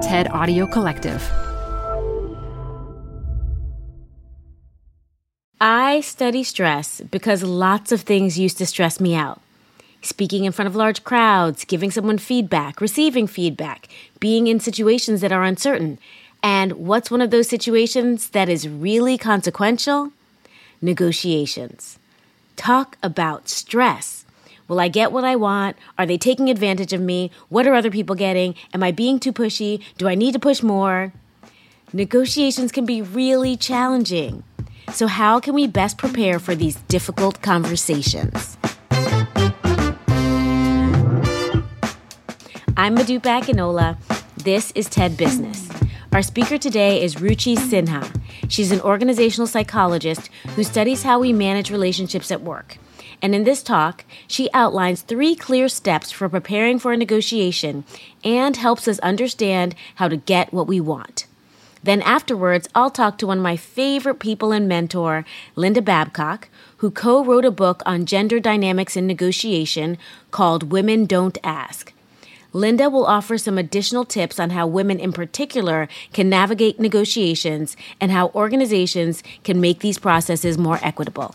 TED Audio Collective. I study stress because lots of things used to stress me out. Speaking in front of large crowds, giving someone feedback, receiving feedback, being in situations that are uncertain. And what's one of those situations that is really consequential? Negotiations. Talk about stress. Will I get what I want? Are they taking advantage of me? What are other people getting? Am I being too pushy? Do I need to push more? Negotiations can be really challenging. So, how can we best prepare for these difficult conversations? I'm Modupe Akinola. This is TED Business. Our speaker today is Ruchi Sinha. She's an organizational psychologist who studies how we manage relationships at work. And in this talk, she outlines three clear steps for preparing for a negotiation and helps us understand how to get what we want. Then afterwards, I'll talk to one of my favorite people and mentor, Linda Babcock, who co wrote a book on gender dynamics in negotiation called Women Don't Ask. Linda will offer some additional tips on how women in particular can navigate negotiations and how organizations can make these processes more equitable.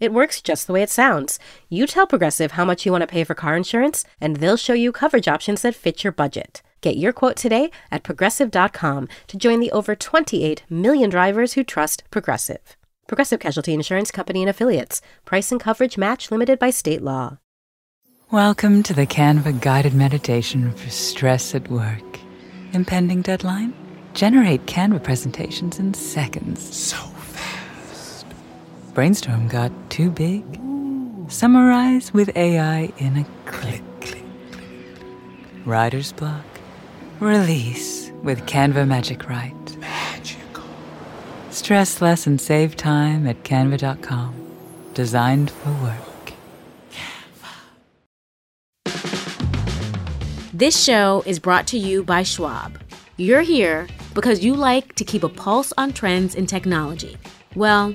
It works just the way it sounds. You tell Progressive how much you want to pay for car insurance, and they'll show you coverage options that fit your budget. Get your quote today at progressive.com to join the over 28 million drivers who trust Progressive. Progressive Casualty Insurance Company and Affiliates. Price and coverage match limited by state law. Welcome to the Canva guided meditation for stress at work. Impending deadline? Generate Canva presentations in seconds. So fast. Brainstorm got too big? Summarize with AI in a click. Click, click. Writer's block? Release with Canva Magic Write. Magical. Stress less and save time at canva.com. Designed for work. This show is brought to you by Schwab. You're here because you like to keep a pulse on trends in technology. Well,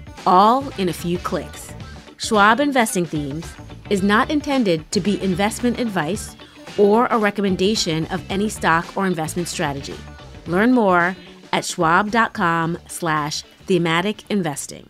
all in a few clicks. Schwab Investing Themes is not intended to be investment advice or a recommendation of any stock or investment strategy. Learn more at schwab.com slash thematic investing.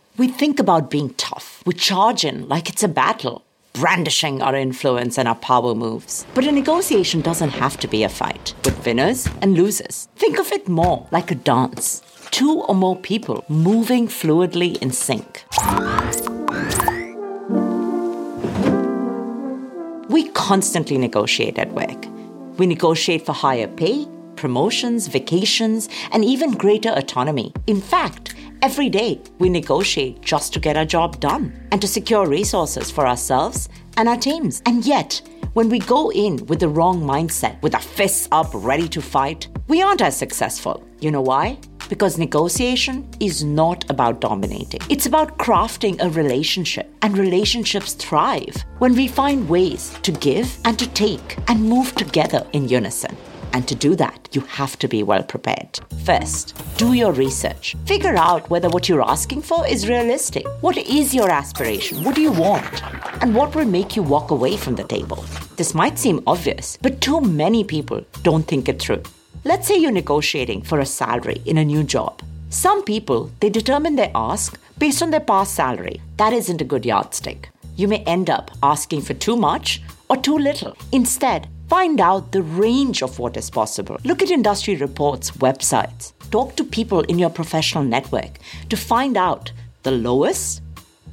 we think about being tough. We charge in like it's a battle, brandishing our influence and our power moves. But a negotiation doesn't have to be a fight with winners and losers. Think of it more like a dance. Two or more people moving fluidly in sync. We constantly negotiate at work. We negotiate for higher pay, promotions, vacations, and even greater autonomy. In fact, every day we negotiate just to get our job done and to secure resources for ourselves and our teams. And yet, when we go in with the wrong mindset, with our fists up, ready to fight, we aren't as successful. You know why? Because negotiation is not about dominating. It's about crafting a relationship. And relationships thrive when we find ways to give and to take and move together in unison. And to do that, you have to be well prepared. First, do your research. Figure out whether what you're asking for is realistic. What is your aspiration? What do you want? And what will make you walk away from the table? This might seem obvious, but too many people don't think it through. Let's say you're negotiating for a salary in a new job. Some people, they determine their ask based on their past salary. That isn't a good yardstick. You may end up asking for too much or too little. Instead, find out the range of what is possible. Look at industry reports, websites. Talk to people in your professional network to find out the lowest,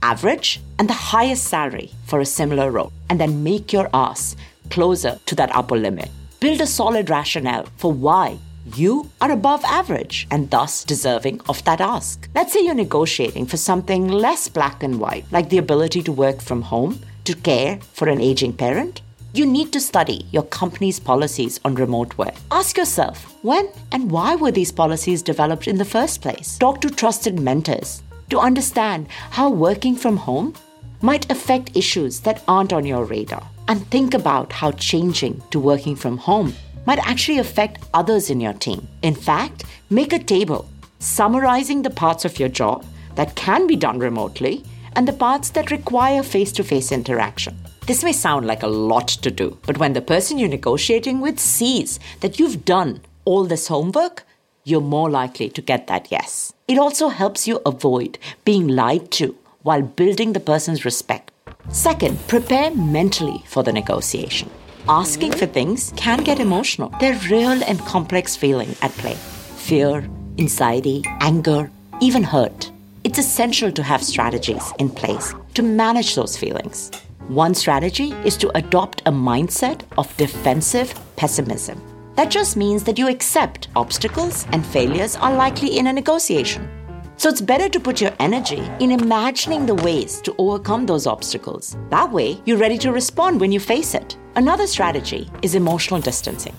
average, and the highest salary for a similar role. And then make your ask closer to that upper limit. Build a solid rationale for why you are above average and thus deserving of that ask. Let's say you're negotiating for something less black and white, like the ability to work from home, to care for an aging parent. You need to study your company's policies on remote work. Ask yourself when and why were these policies developed in the first place? Talk to trusted mentors to understand how working from home might affect issues that aren't on your radar and think about how changing to working from home might actually affect others in your team. In fact, make a table summarizing the parts of your job that can be done remotely and the parts that require face to face interaction. This may sound like a lot to do, but when the person you're negotiating with sees that you've done all this homework, you're more likely to get that yes. It also helps you avoid being lied to while building the person's respect Second, prepare mentally for the negotiation. Asking for things can get emotional. They're real and complex feeling at play. Fear, anxiety, anger, even hurt. It's essential to have strategies in place to manage those feelings. One strategy is to adopt a mindset of defensive pessimism. That just means that you accept obstacles and failures are likely in a negotiation. So it's better to put your energy in imagining the ways to overcome those obstacles. That way, you're ready to respond when you face it. Another strategy is emotional distancing.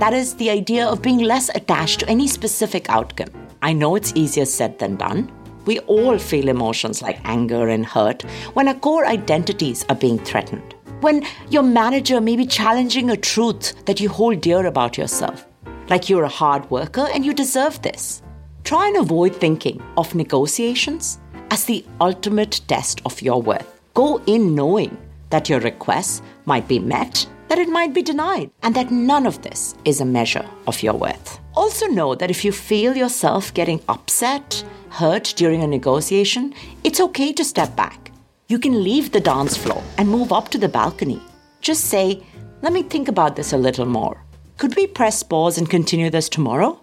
That is the idea of being less attached to any specific outcome. I know it's easier said than done. We all feel emotions like anger and hurt when our core identities are being threatened. When your manager may be challenging a truth that you hold dear about yourself, like you're a hard worker and you deserve this. Try and avoid thinking of negotiations as the ultimate test of your worth. Go in knowing that your requests might be met, that it might be denied, and that none of this is a measure of your worth. Also, know that if you feel yourself getting upset, hurt during a negotiation, it's okay to step back. You can leave the dance floor and move up to the balcony. Just say, Let me think about this a little more. Could we press pause and continue this tomorrow?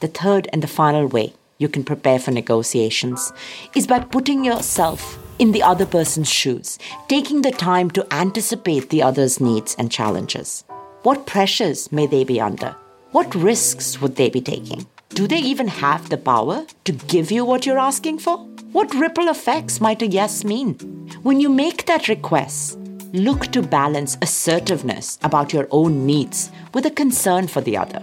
The third and the final way you can prepare for negotiations is by putting yourself in the other person's shoes, taking the time to anticipate the other's needs and challenges. What pressures may they be under? What risks would they be taking? Do they even have the power to give you what you're asking for? What ripple effects might a yes mean? When you make that request, look to balance assertiveness about your own needs with a concern for the other.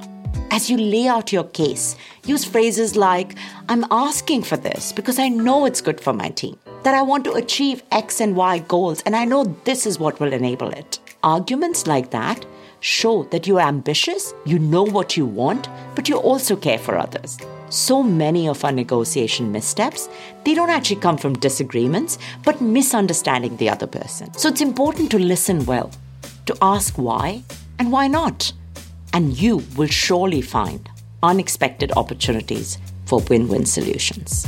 As you lay out your case, use phrases like, I'm asking for this because I know it's good for my team, that I want to achieve X and Y goals, and I know this is what will enable it. Arguments like that show that you're ambitious, you know what you want, but you also care for others. So many of our negotiation missteps, they don't actually come from disagreements, but misunderstanding the other person. So it's important to listen well, to ask why and why not and you will surely find unexpected opportunities for win win solutions.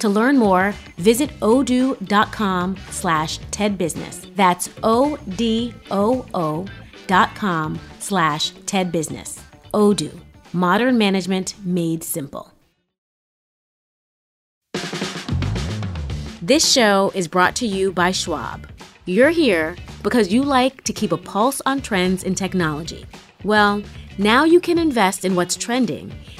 To learn more, visit odoo.com slash tedbusiness. That's O-D-O-O dot com slash tedbusiness. Odoo, modern management made simple. This show is brought to you by Schwab. You're here because you like to keep a pulse on trends in technology. Well, now you can invest in what's trending –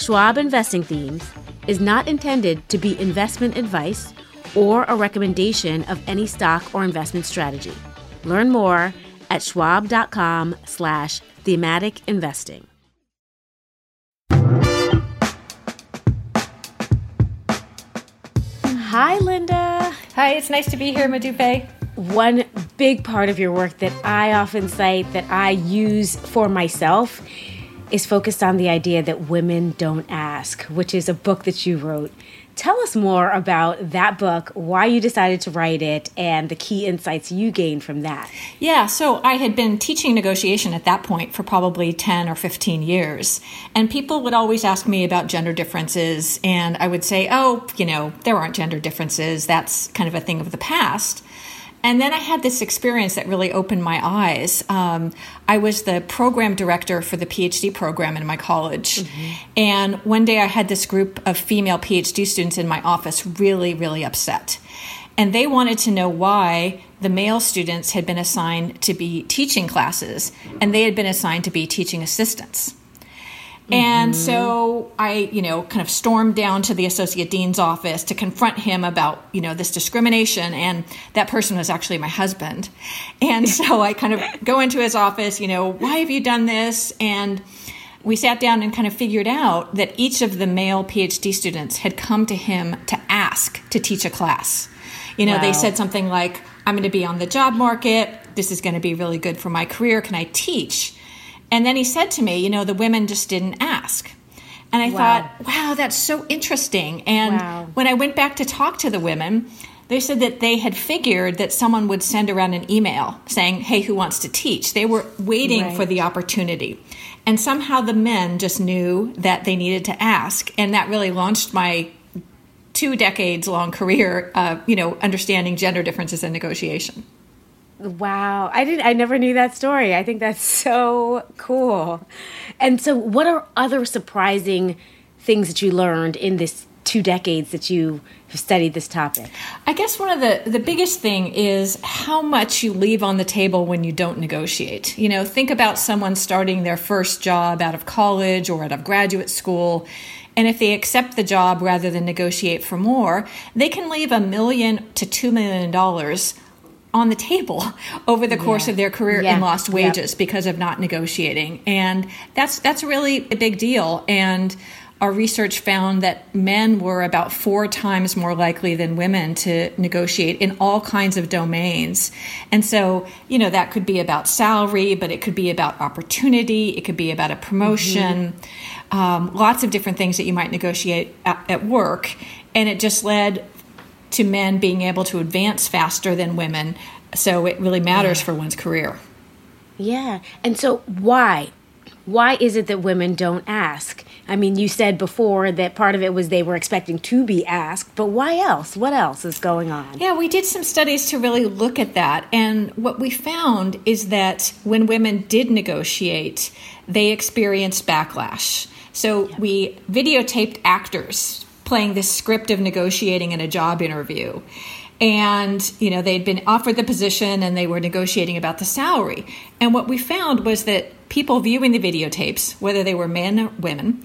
Schwab Investing Themes is not intended to be investment advice or a recommendation of any stock or investment strategy. Learn more at schwab.com slash thematic investing. Hi, Linda. Hi, it's nice to be here, Modupe. One big part of your work that I often cite that I use for myself is focused on the idea that women don't ask, which is a book that you wrote. Tell us more about that book, why you decided to write it, and the key insights you gained from that. Yeah, so I had been teaching negotiation at that point for probably 10 or 15 years. And people would always ask me about gender differences. And I would say, oh, you know, there aren't gender differences. That's kind of a thing of the past. And then I had this experience that really opened my eyes. Um, I was the program director for the PhD program in my college. Mm-hmm. And one day I had this group of female PhD students in my office really, really upset. And they wanted to know why the male students had been assigned to be teaching classes and they had been assigned to be teaching assistants. And mm-hmm. so I, you know, kind of stormed down to the associate dean's office to confront him about, you know, this discrimination. And that person was actually my husband. And so I kind of go into his office, you know, why have you done this? And we sat down and kind of figured out that each of the male PhD students had come to him to ask to teach a class. You know, wow. they said something like, I'm going to be on the job market. This is going to be really good for my career. Can I teach? And then he said to me, you know, the women just didn't ask. And I wow. thought, wow, that's so interesting. And wow. when I went back to talk to the women, they said that they had figured that someone would send around an email saying, hey, who wants to teach? They were waiting right. for the opportunity. And somehow the men just knew that they needed to ask. And that really launched my two decades long career, uh, you know, understanding gender differences in negotiation. Wow, I didn't. I never knew that story. I think that's so cool. And so what are other surprising things that you learned in this two decades that you have studied this topic? I guess one of the the biggest thing is how much you leave on the table when you don't negotiate. You know, think about someone starting their first job out of college or out of graduate school. And if they accept the job rather than negotiate for more, they can leave a million to two million dollars on the table over the course yeah. of their career yeah. in lost wages yep. because of not negotiating and that's that's really a big deal and our research found that men were about four times more likely than women to negotiate in all kinds of domains. And so, you know, that could be about salary, but it could be about opportunity, it could be about a promotion, mm-hmm. um, lots of different things that you might negotiate at, at work. And it just led to men being able to advance faster than women. So it really matters yeah. for one's career. Yeah. And so why? Why is it that women don't ask? I mean, you said before that part of it was they were expecting to be asked, but why else? What else is going on? Yeah, we did some studies to really look at that. And what we found is that when women did negotiate, they experienced backlash. So we videotaped actors playing this script of negotiating in a job interview. And you know they'd been offered the position and they were negotiating about the salary. And what we found was that people viewing the videotapes whether they were men or women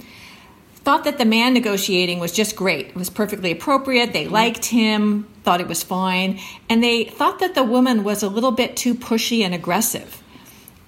thought that the man negotiating was just great. It was perfectly appropriate. They mm-hmm. liked him thought it was fine. And they thought that the woman was a little bit too pushy and aggressive.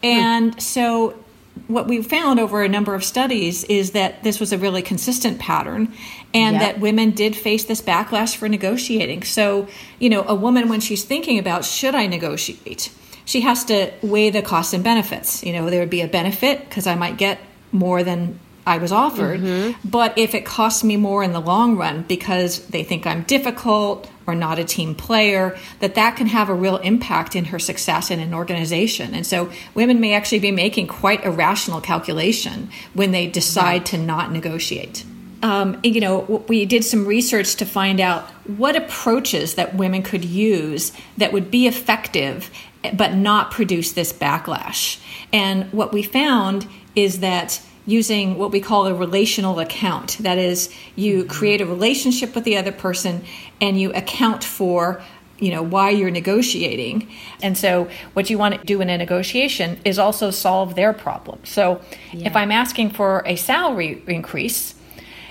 Hmm. And so what we found over a number of studies is that this was a really consistent pattern and yep. that women did face this backlash for negotiating. So, you know, a woman, when she's thinking about should I negotiate, she has to weigh the costs and benefits. You know, there would be a benefit because I might get more than I was offered. But if it costs me more in the long run because they think I'm difficult or not a team player, that that can have a real impact in her success in an organization. And so women may actually be making quite a rational calculation when they decide to not negotiate. Um, you know, we did some research to find out what approaches that women could use that would be effective but not produce this backlash. And what we found is that using what we call a relational account. That is, you mm-hmm. create a relationship with the other person and you account for you know why you're negotiating. And so what you want to do in a negotiation is also solve their problem. So if i'm asking for a salary increase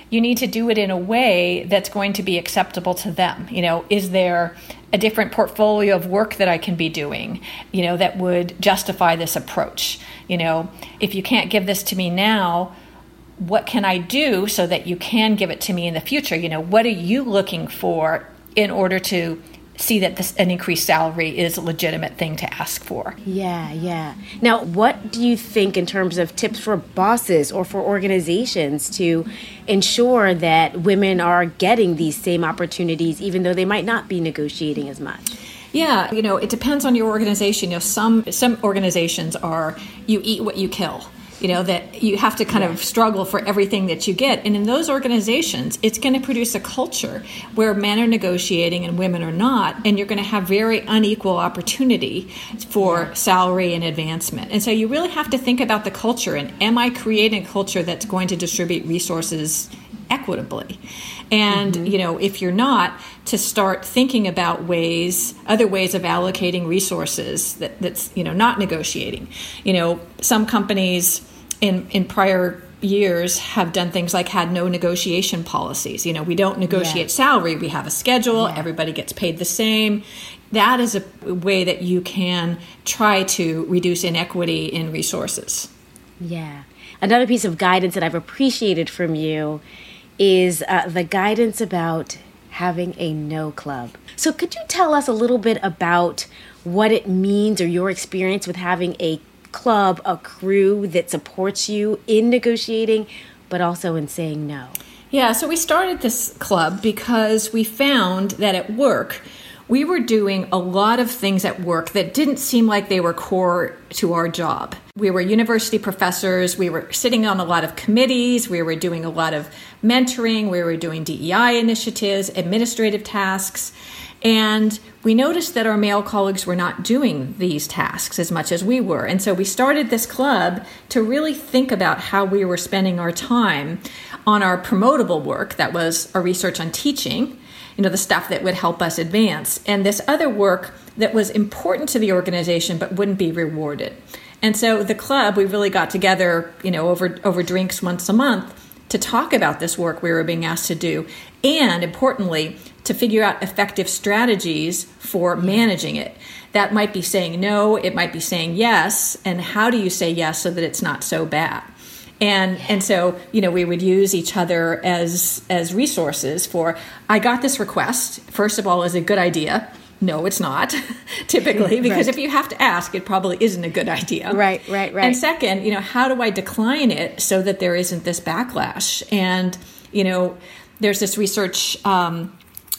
you need to do it in a way that's going to be acceptable to them. You know is there a different portfolio of work that i can be doing you know that would justify this approach? You know if you can't give this to me now what can i do so that you can give it to me in the future? You know what are you looking for in order to see that this an increased salary is a legitimate thing to ask for Yeah, yeah. Now, what do you think in terms of tips for bosses or for organizations to ensure that women are getting these same opportunities, even though they might not be negotiating as much? Yeah, you know, it depends on your organization. You know, some some organizations are you eat what you kill. You know that you have to kind of struggle for everything that you get, and in those organizations, it's going to produce a culture where men are negotiating and women are not, and you're going to have very unequal opportunity for salary and advancement. And so you really have to think about the culture and am I creating a culture that's going to distribute resources equitably? And mm-hmm. you know, if you're not, to start thinking about ways, other ways of allocating resources that, that's you know not negotiating. You know, some companies in in prior years have done things like had no negotiation policies. You know, we don't negotiate salary, we have a schedule, everybody gets paid the same. That is a way that you can try to reduce inequity in resources. Yeah. Another piece of guidance that I've appreciated from you is uh, the guidance about having a no club. So, could you tell us a little bit about what it means or your experience with having a club, a crew that supports you in negotiating, but also in saying no? Yeah, so we started this club because we found that at work, we were doing a lot of things at work that didn't seem like they were core to our job. We were university professors, we were sitting on a lot of committees, we were doing a lot of mentoring, we were doing DEI initiatives, administrative tasks. And we noticed that our male colleagues were not doing these tasks as much as we were. And so we started this club to really think about how we were spending our time on our promotable work that was our research on teaching, you know, the stuff that would help us advance, and this other work that was important to the organization but wouldn't be rewarded. And so the club, we really got together, you know, over over drinks once a month to talk about this work we were being asked to do, and importantly, to figure out effective strategies for managing it. That might be saying no, it might be saying yes, and how do you say yes so that it's not so bad? And and so, you know, we would use each other as as resources for I got this request. First of all, is a good idea. No, it's not typically because Right. if you have to ask, it probably isn't a good idea. Right, right, right. And second, you know, how do I decline it so that there isn't this backlash? And you know, there's this research um,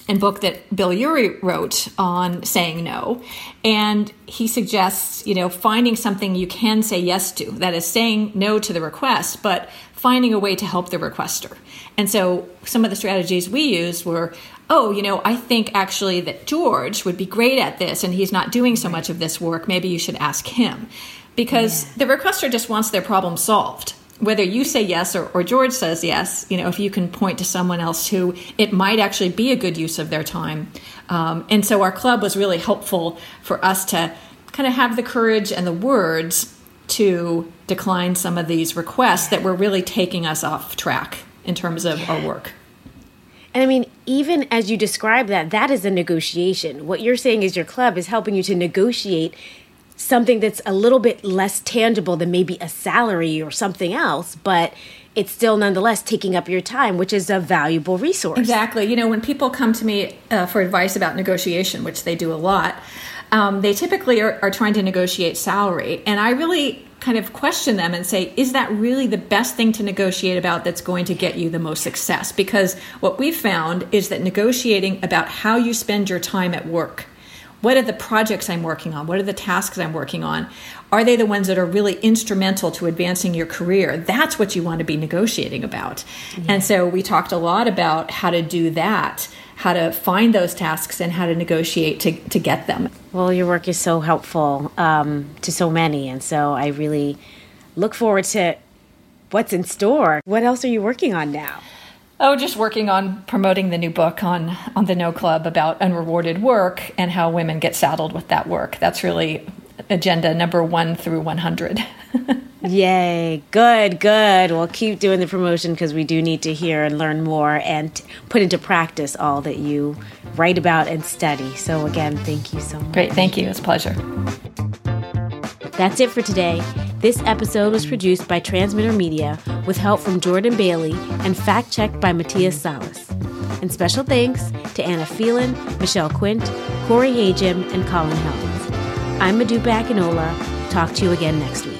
and book that Bill Ury wrote on saying no, and he suggests you know finding something you can say yes to. That is saying no to the request, but finding a way to help the requester. And so some of the strategies we used were. Oh, you know, I think actually that George would be great at this and he's not doing so much of this work. Maybe you should ask him. Because the requester just wants their problem solved whether you say yes or, or George says yes, you know, if you can point to someone else who it might actually be a good use of their time. Um, and so our club was really helpful for us to kind of have the courage and the words to decline some of these requests that were really taking us off track in terms of our work. And I mean, even as you describe that, that is a negotiation. What you're saying is your club is helping you to negotiate something that's a little bit less tangible than maybe a salary or something else, but it's still nonetheless taking up your time, which is a valuable resource. Exactly. You know, when people come to me uh, for advice about negotiation, which they do a lot, um, they typically are, are trying to negotiate salary. And I really kind of question them and say, is that really the best thing to negotiate about that's going to get you the most success? Because what we've found is that negotiating about how you spend your time at work, what are the projects I'm working on? What are the tasks I'm working on? Are they the ones that are really instrumental to advancing your career? That's what you want to be negotiating about. Yeah. And so we talked a lot about how to do that how to find those tasks and how to negotiate to, to get them. Well, your work is so helpful um, to so many. And so I really look forward to what's in store. What else are you working on now? Oh, just working on promoting the new book on on the No Club about unrewarded work and how women get saddled with that work. That's really agenda number one through one hundred. Yay. Good, good. We'll keep doing the promotion because we do need to hear and learn more and put into practice all that you write about and study. So, again, thank you so much. Great. Thank you. It's a pleasure. That's it for today. This episode was produced by Transmitter Media with help from Jordan Bailey and fact checked by Matthias Salas. And special thanks to Anna Phelan, Michelle Quint, Corey Hajim, and Colin Helms. I'm Modupe Akinola. Talk to you again next week.